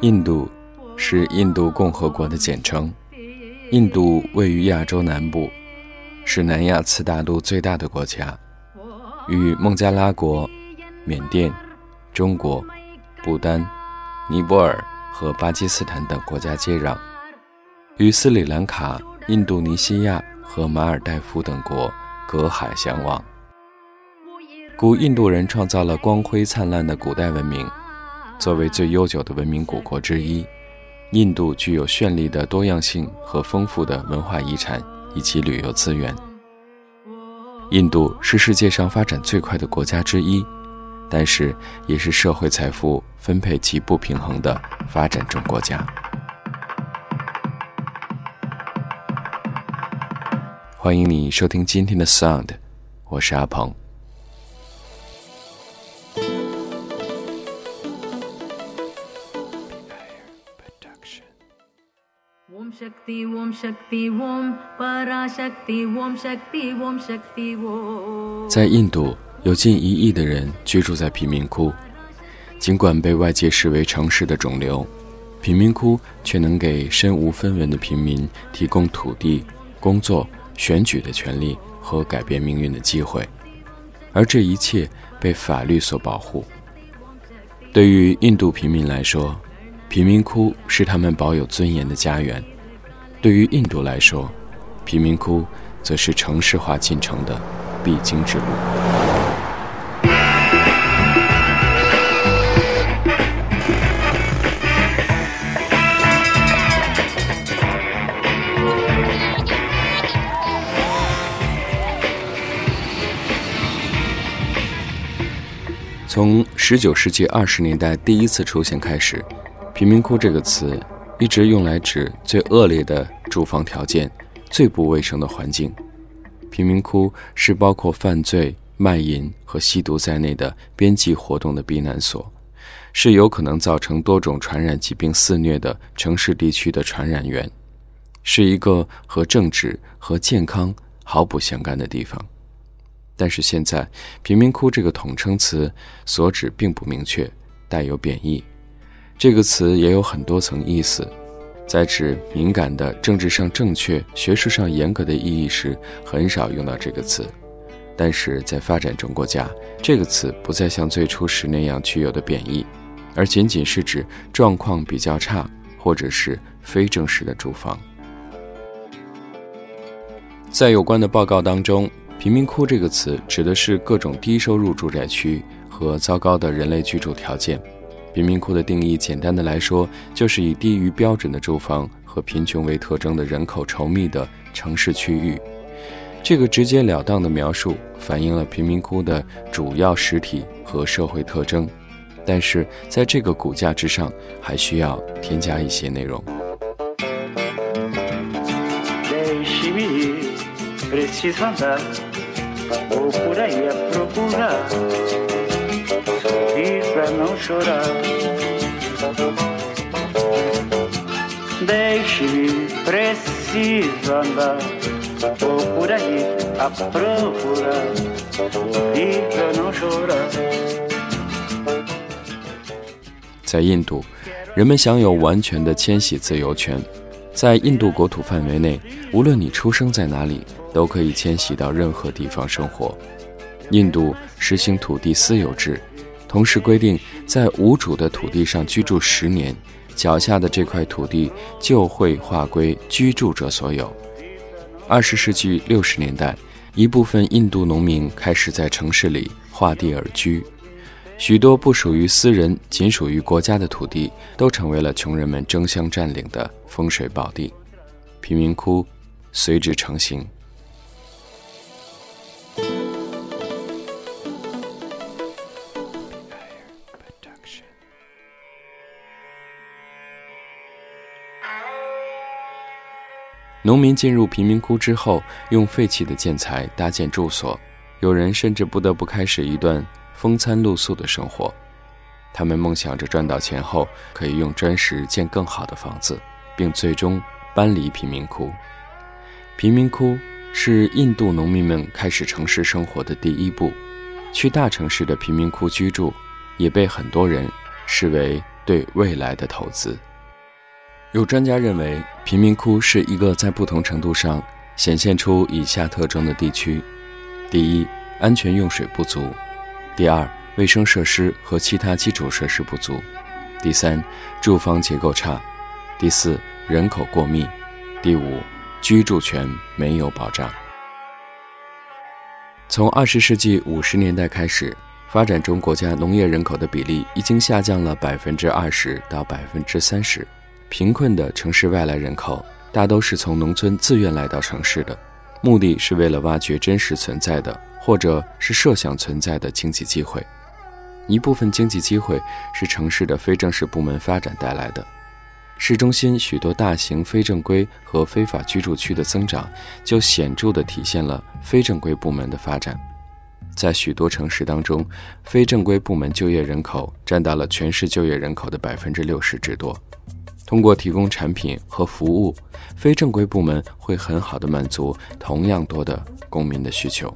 印度是印度共和国的简称。印度位于亚洲南部，是南亚次大陆最大的国家，与孟加拉国、缅甸、中国、不丹、尼泊尔和巴基斯坦等国家接壤，与斯里兰卡、印度尼西亚和马尔代夫等国隔海相望。古印度人创造了光辉灿烂的古代文明。作为最悠久的文明古国之一，印度具有绚丽的多样性和丰富的文化遗产以及旅游资源。印度是世界上发展最快的国家之一，但是也是社会财富分配极不平衡的发展中国家。欢迎你收听今天的 Sound，我是阿鹏。在印度，有近一亿的人居住在贫民窟。尽管被外界视为城市的肿瘤，贫民窟却能给身无分文的平民提供土地、工作、选举的权利和改变命运的机会，而这一切被法律所保护。对于印度平民来说，贫民窟是他们保有尊严的家园。对于印度来说，贫民窟则是城市化进程的必经之路。从十九世纪二十年代第一次出现开始，“贫民窟”这个词。一直用来指最恶劣的住房条件、最不卫生的环境。贫民窟是包括犯罪、卖淫和吸毒在内的边际活动的避难所，是有可能造成多种传染疾病肆虐的城市地区的传染源，是一个和政治和健康毫不相干的地方。但是现在，贫民窟这个统称词所指并不明确，带有贬义。这个词也有很多层意思，在指敏感的、政治上正确、学术上严格的意义时，很少用到这个词；但是在发展中国家，这个词不再像最初时那样具有的贬义，而仅仅是指状况比较差或者是非正式的住房。在有关的报告当中，“贫民窟”这个词指的是各种低收入住宅区和糟糕的人类居住条件。贫民窟的定义，简单的来说，就是以低于标准的住房和贫穷为特征的人口稠密的城市区域。这个直截了当的描述反映了贫民窟的主要实体和社会特征，但是在这个骨架之上，还需要添加一些内容。在印度，人们享有完全的迁徙自由权。在印度国土范围内，无论你出生在哪里，都可以迁徙到任何地方生活。印度实行土地私有制。同时规定，在无主的土地上居住十年，脚下的这块土地就会划归居住者所有。二十世纪六十年代，一部分印度农民开始在城市里划地而居，许多不属于私人、仅属于国家的土地都成为了穷人们争相占领的风水宝地，贫民窟随之成型。农民进入贫民窟之后，用废弃的建材搭建住所，有人甚至不得不开始一段风餐露宿的生活。他们梦想着赚到钱后可以用砖石建更好的房子，并最终搬离贫民窟。贫民窟是印度农民们开始城市生活的第一步。去大城市的贫民窟居住，也被很多人视为对未来的投资。有专家认为，贫民窟是一个在不同程度上显现出以下特征的地区：第一，安全用水不足；第二，卫生设施和其他基础设施不足；第三，住房结构差；第四，人口过密；第五，居住权没有保障。从二十世纪五十年代开始，发展中国家农业人口的比例已经下降了百分之二十到百分之三十。贫困的城市外来人口大都是从农村自愿来到城市的，目的是为了挖掘真实存在的或者是设想存在的经济机会。一部分经济机会是城市的非正式部门发展带来的。市中心许多大型非正规和非法居住区的增长，就显著地体现了非正规部门的发展。在许多城市当中，非正规部门就业人口占到了全市就业人口的百分之六十之多。通过提供产品和服务，非正规部门会很好的满足同样多的公民的需求。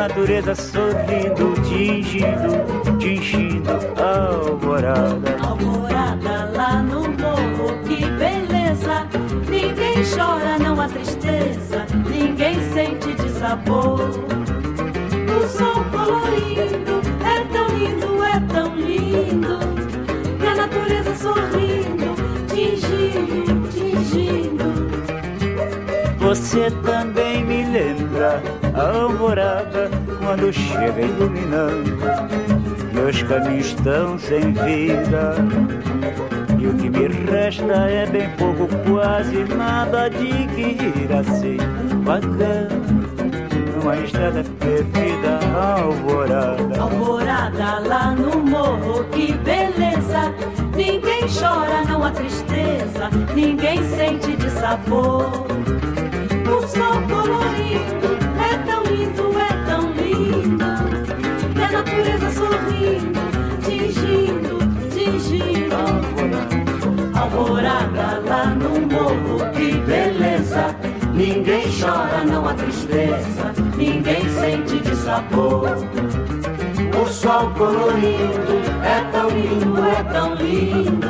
A natureza sorrindo, tingindo, tingindo a alvorada. Alvorada lá no morro, que beleza! Ninguém chora, não há tristeza, ninguém sente de sabor. O sol colorindo é tão lindo, é tão lindo, e a natureza sorrindo, tingindo, tingindo. Você também me a alvorada quando chega iluminando. Meus caminhos estão sem vida. E o que me resta é bem pouco, quase nada de que ir assim bacana. Numa estrada perdida, alvorada. Alvorada lá no morro, que beleza! Ninguém chora, não há tristeza, ninguém sente de sabor. O sol colorido natureza sorrindo, tingindo, tingindo. Alvorada lá no morro, que beleza. Ninguém chora, não há tristeza, ninguém sente de. O sol colorido é tão lindo, é tão lindo.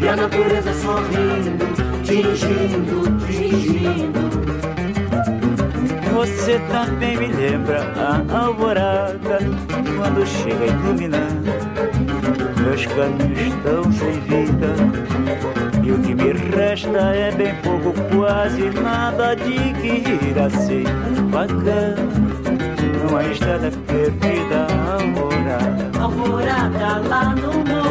E a natureza sorrindo, tingindo, tingindo. Você também me lembra a alvorada quando chega iluminando. Meus caminhos estão sem vida e o que me resta é bem pouco, quase nada de que ir assim bacana. Numa estrada perdida, alvorada. Alvorada lá no morro,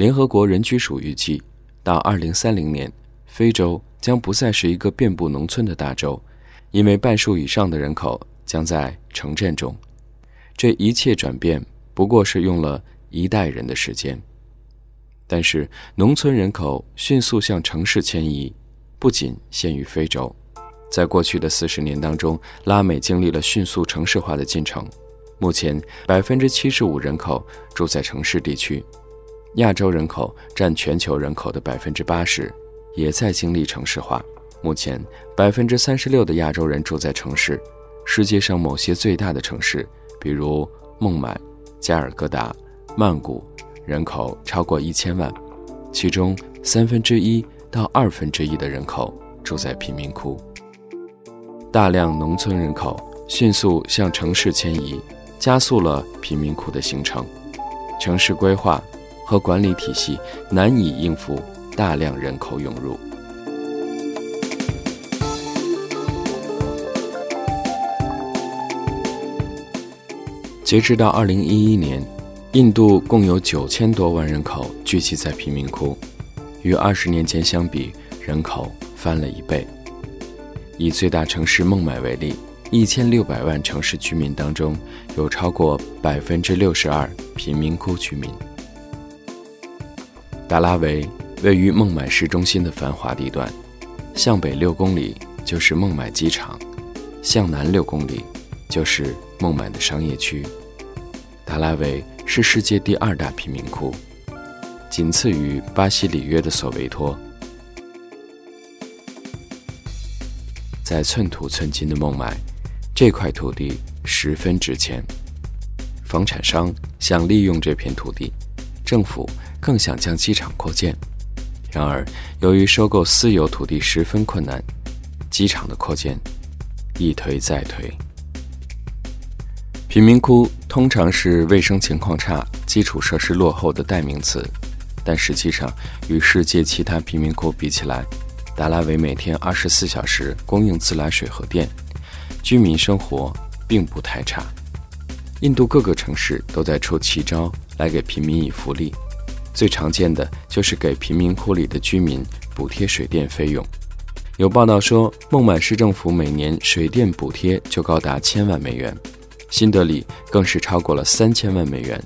联合国人居署预计，到二零三零年，非洲将不再是一个遍布农村的大洲，因为半数以上的人口将在城镇中。这一切转变不过是用了一代人的时间。但是，农村人口迅速向城市迁移，不仅限于非洲。在过去的四十年当中，拉美经历了迅速城市化的进程。目前，百分之七十五人口住在城市地区。亚洲人口占全球人口的百分之八十，也在经历城市化。目前，百分之三十六的亚洲人住在城市。世界上某些最大的城市，比如孟买、加尔各答、曼谷，人口超过一千万，其中三分之一到二分之一的人口住在贫民窟。大量农村人口迅速向城市迁移，加速了贫民窟的形成。城市规划。和管理体系难以应付大量人口涌入。截止到二零一一年，印度共有九千多万人口聚集在贫民窟，与二十年前相比，人口翻了一倍。以最大城市孟买为例，一千六百万城市居民当中，有超过百分之六十二贫民窟居民。达拉维位于孟买市中心的繁华地段，向北六公里就是孟买机场，向南六公里就是孟买的商业区。达拉维是世界第二大贫民窟，仅次于巴西里约的索维托。在寸土寸金的孟买，这块土地十分值钱。房产商想利用这片土地，政府更想将机场扩建。然而，由于收购私有土地十分困难，机场的扩建一推再推。贫民窟通常是卫生情况差、基础设施落后的代名词，但实际上与世界其他贫民窟比起来，达拉维每天二十四小时供应自来水和电，居民生活并不太差。印度各个城市都在出奇招来给贫民以福利，最常见的就是给贫民窟里的居民补贴水电费用。有报道说，孟买市政府每年水电补贴就高达千万美元，新德里更是超过了三千万美元。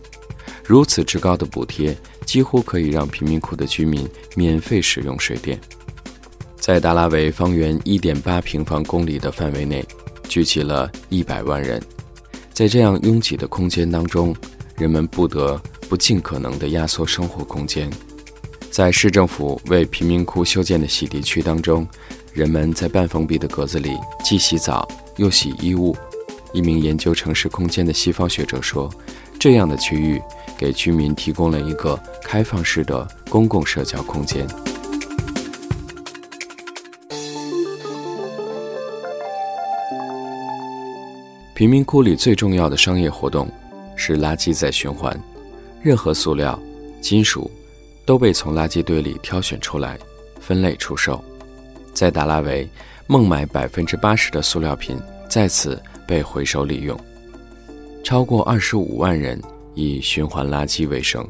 如此之高的补贴，几乎可以让贫民窟的居民免费使用水电。在达拉维方圆一点八平方公里的范围内，聚集了一百万人。在这样拥挤的空间当中，人们不得不尽可能地压缩生活空间。在市政府为贫民窟修建的洗涤区当中，人们在半封闭的格子里既洗澡又洗衣物。一名研究城市空间的西方学者说：“这样的区域给居民提供了一个开放式的公共社交空间。”贫民窟里最重要的商业活动是垃圾再循环，任何塑料、金属都被从垃圾堆里挑选出来，分类出售。在达拉维，孟买百分之八十的塑料品在此被回收利用，超过二十五万人以循环垃圾为生。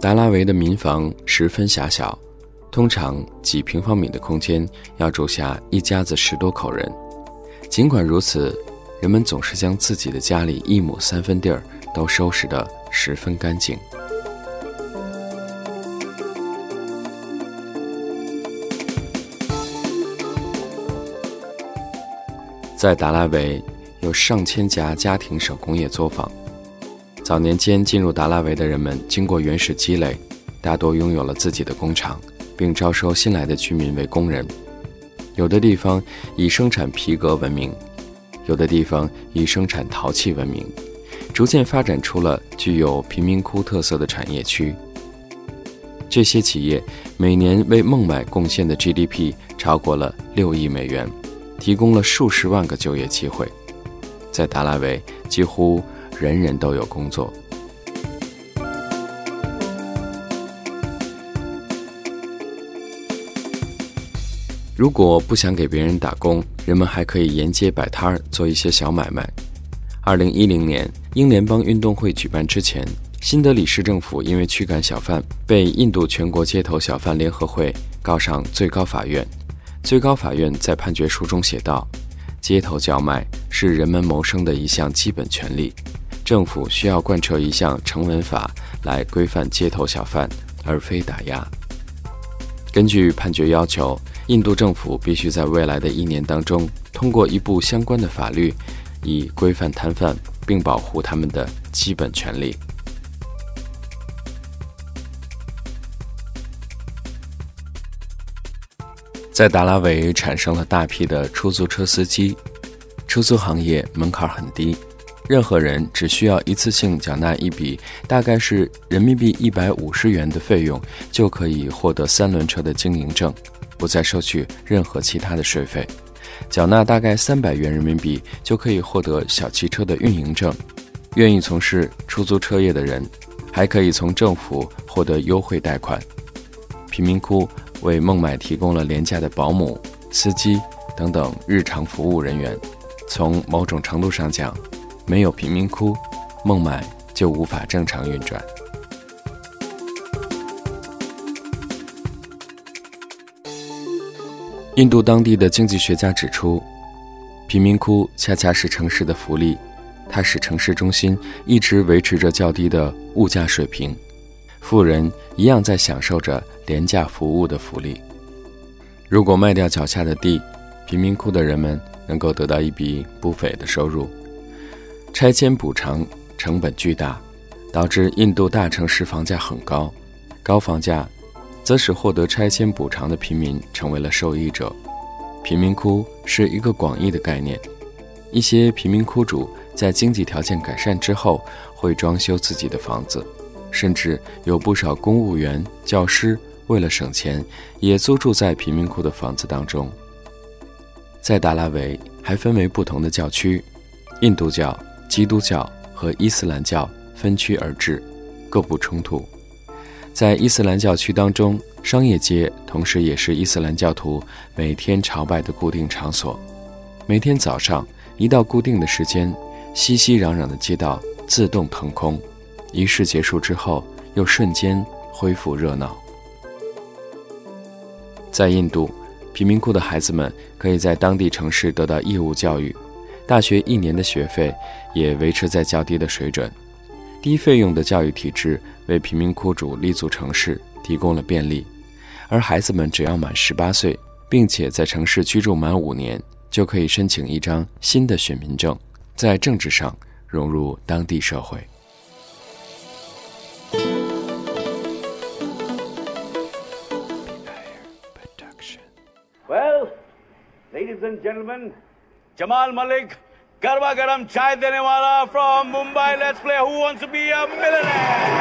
达拉维的民房十分狭小，通常几平方米的空间要住下一家子十多口人。尽管如此。人们总是将自己的家里一亩三分地儿都收拾得十分干净。在达拉维有上千家家庭手工业作坊。早年间进入达拉维的人们，经过原始积累，大多拥有了自己的工厂，并招收新来的居民为工人。有的地方以生产皮革闻名。有的地方以生产陶器闻名，逐渐发展出了具有贫民窟特色的产业区。这些企业每年为孟买贡献的 GDP 超过了六亿美元，提供了数十万个就业机会。在达拉维，几乎人人都有工作。如果不想给别人打工，人们还可以沿街摆摊儿做一些小买卖。二零一零年英联邦运动会举办之前，新德里市政府因为驱赶小贩，被印度全国街头小贩联合会告上最高法院。最高法院在判决书中写道：“街头叫卖是人们谋生的一项基本权利，政府需要贯彻一项成文法来规范街头小贩，而非打压。”根据判决要求。印度政府必须在未来的一年当中通过一部相关的法律，以规范摊贩并保护他们的基本权利。在达拉维产生了大批的出租车司机，出租行业门槛很低，任何人只需要一次性缴纳一笔大概是人民币一百五十元的费用，就可以获得三轮车的经营证。不再收取任何其他的税费，缴纳大概三百元人民币就可以获得小汽车的运营证。愿意从事出租车业的人，还可以从政府获得优惠贷款。贫民窟为孟买提供了廉价的保姆、司机等等日常服务人员。从某种程度上讲，没有贫民窟，孟买就无法正常运转。印度当地的经济学家指出，贫民窟恰恰是城市的福利，它使城市中心一直维持着较低的物价水平。富人一样在享受着廉价服务的福利。如果卖掉脚下的地，贫民窟的人们能够得到一笔不菲的收入。拆迁补偿成本巨大，导致印度大城市房价很高，高房价则使获得拆迁补偿的平民成为了受益者。贫民窟是一个广义的概念，一些贫民窟主在经济条件改善之后，会装修自己的房子，甚至有不少公务员、教师为了省钱，也租住在贫民窟的房子当中。在达拉维还分为不同的教区，印度教。基督教和伊斯兰教分区而治，各不冲突。在伊斯兰教区当中，商业街同时也是伊斯兰教徒每天朝拜的固定场所。每天早上一到固定的时间，熙熙攘攘的街道自动腾空，仪式结束之后又瞬间恢复热闹。在印度，贫民窟的孩子们可以在当地城市得到义务教育。大学一年的学费也维持在较低的水准，低费用的教育体制为贫民窟主立足城市提供了便利，而孩子们只要满十八岁，并且在城市居住满五年，就可以申请一张新的选民证，在政治上融入当地社会。Well, ladies and gentlemen. Jamal Malik, Garba Garam Chai Denewala from Mumbai. Let's play Who Wants to Be a Millionaire?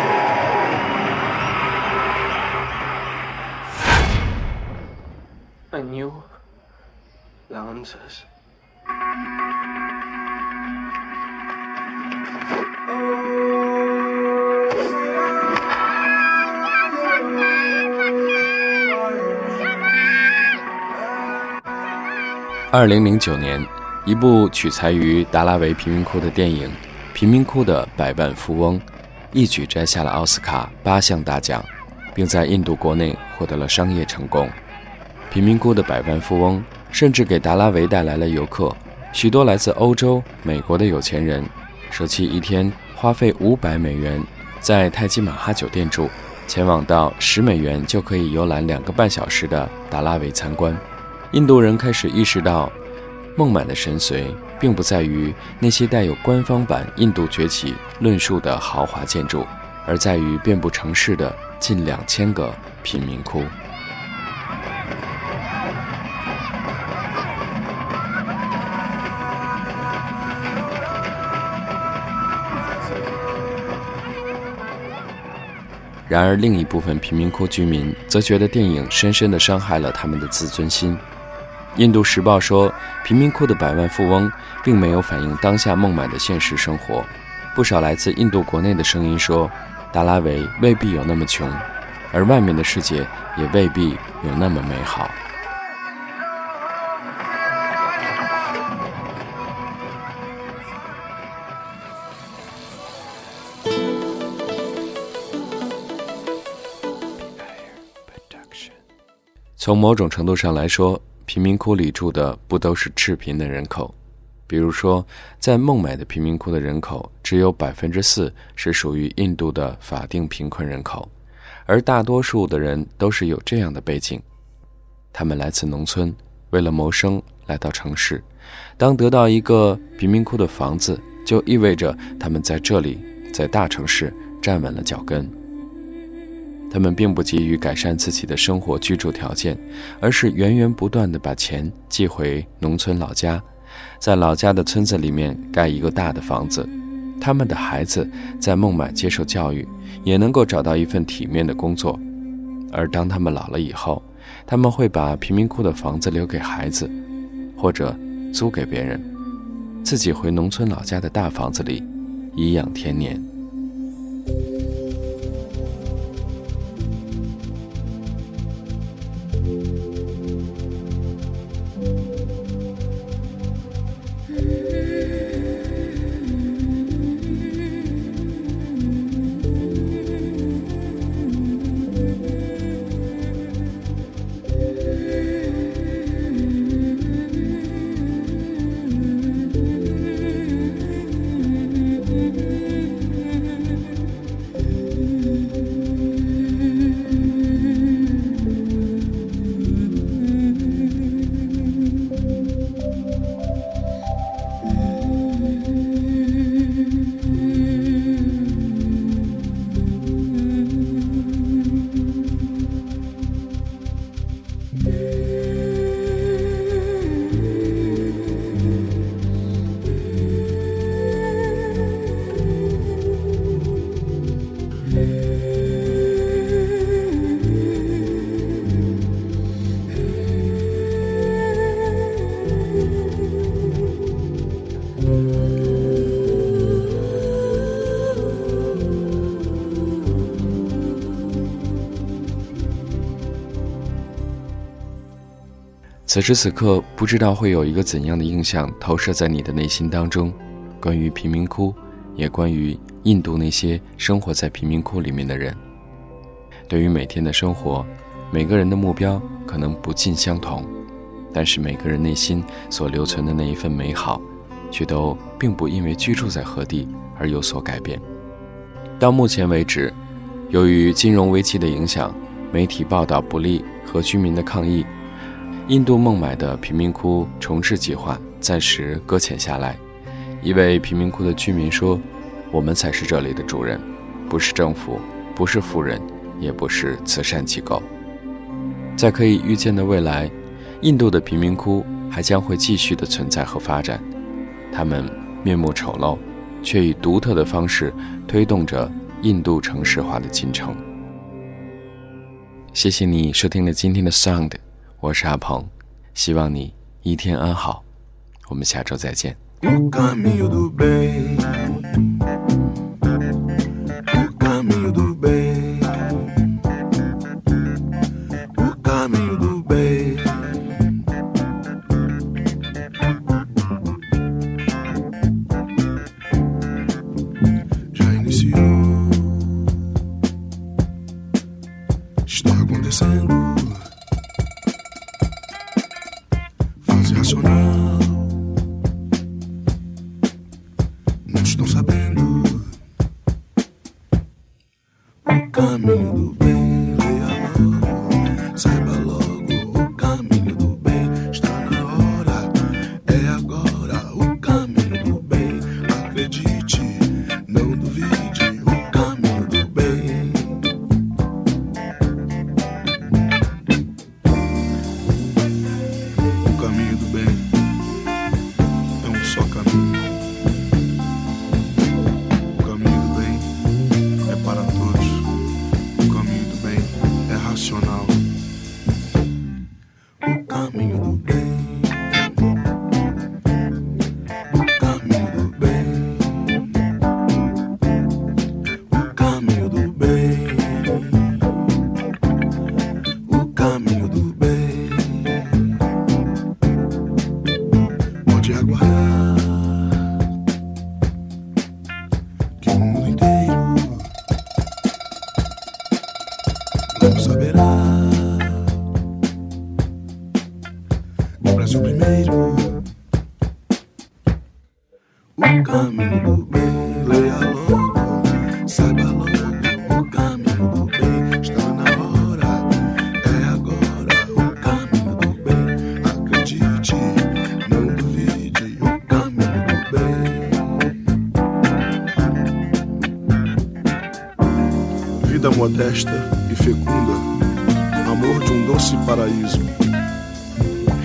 A new Lancers. 二零零九年。 一部取材于达拉维贫民窟的电影《贫民窟的百万富翁》，一举摘下了奥斯卡八项大奖，并在印度国内获得了商业成功。贫民窟的百万富翁甚至给达拉维带来了游客，许多来自欧洲、美国的有钱人，舍弃一天花费五百美元在泰姬玛哈酒店住，前往到十美元就可以游览两个半小时的达拉维参观。印度人开始意识到。孟买的神髓并不在于那些带有官方版印度崛起论述的豪华建筑，而在于遍布城市的近两千个贫民窟。然而，另一部分贫民窟居民则觉得电影深深地伤害了他们的自尊心。印度时报说，贫民窟的百万富翁并没有反映当下孟买的现实生活。不少来自印度国内的声音说，达拉维未必有那么穷，而外面的世界也未必有那么美好。从某种程度上来说，贫民窟里住的不都是赤贫的人口，比如说，在孟买的贫民窟的人口只有百分之四是属于印度的法定贫困人口，而大多数的人都是有这样的背景，他们来自农村，为了谋生来到城市，当得到一个贫民窟的房子，就意味着他们在这里，在大城市站稳了脚跟。他们并不急于改善自己的生活居住条件，而是源源不断地把钱寄回农村老家，在老家的村子里面盖一个大的房子。他们的孩子在孟买接受教育，也能够找到一份体面的工作。而当他们老了以后，他们会把贫民窟的房子留给孩子，或者租给别人，自己回农村老家的大房子里颐养天年。此时此刻，不知道会有一个怎样的印象投射在你的内心当中，关于贫民窟，也关于印度那些生活在贫民窟里面的人。对于每天的生活，每个人的目标可能不尽相同，但是每个人内心所留存的那一份美好，却都并不因为居住在何地而有所改变。到目前为止，由于金融危机的影响，媒体报道不利和居民的抗议。印度孟买的贫民窟重置计划暂时搁浅下来。一位贫民窟的居民说：“我们才是这里的主人，不是政府，不是富人，也不是慈善机构。”在可以预见的未来，印度的贫民窟还将会继续的存在和发展。他们面目丑陋，却以独特的方式推动着印度城市化的进程。谢谢你收听了今天的 Sound。我是阿鹏，希望你一天安好，我们下周再见。mesmo. O caminho do bem, leia logo, saiba logo. O caminho do bem está na hora, é agora. O caminho do bem, acredite, não duvide. O caminho do bem. Vida modesta e fecunda, amor de um doce paraíso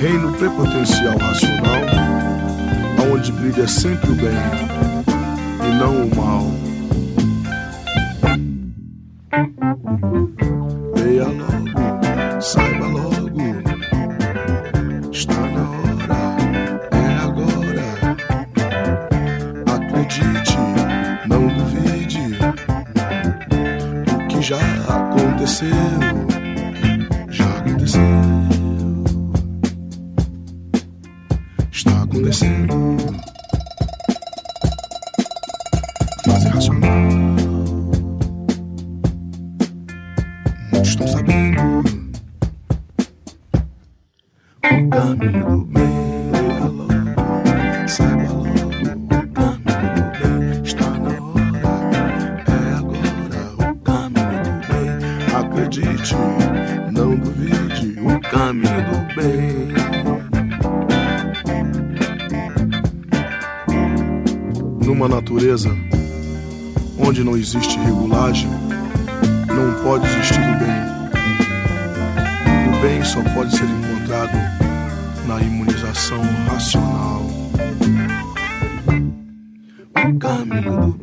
reino prepotencial racional, aonde brilha sempre o bem e não o mal. Leia logo, saiba logo, está na hora, é agora. Acredite, não duvide já aconteceu, já aconteceu, pode existir o bem. O bem só pode ser encontrado na imunização racional. O caminho do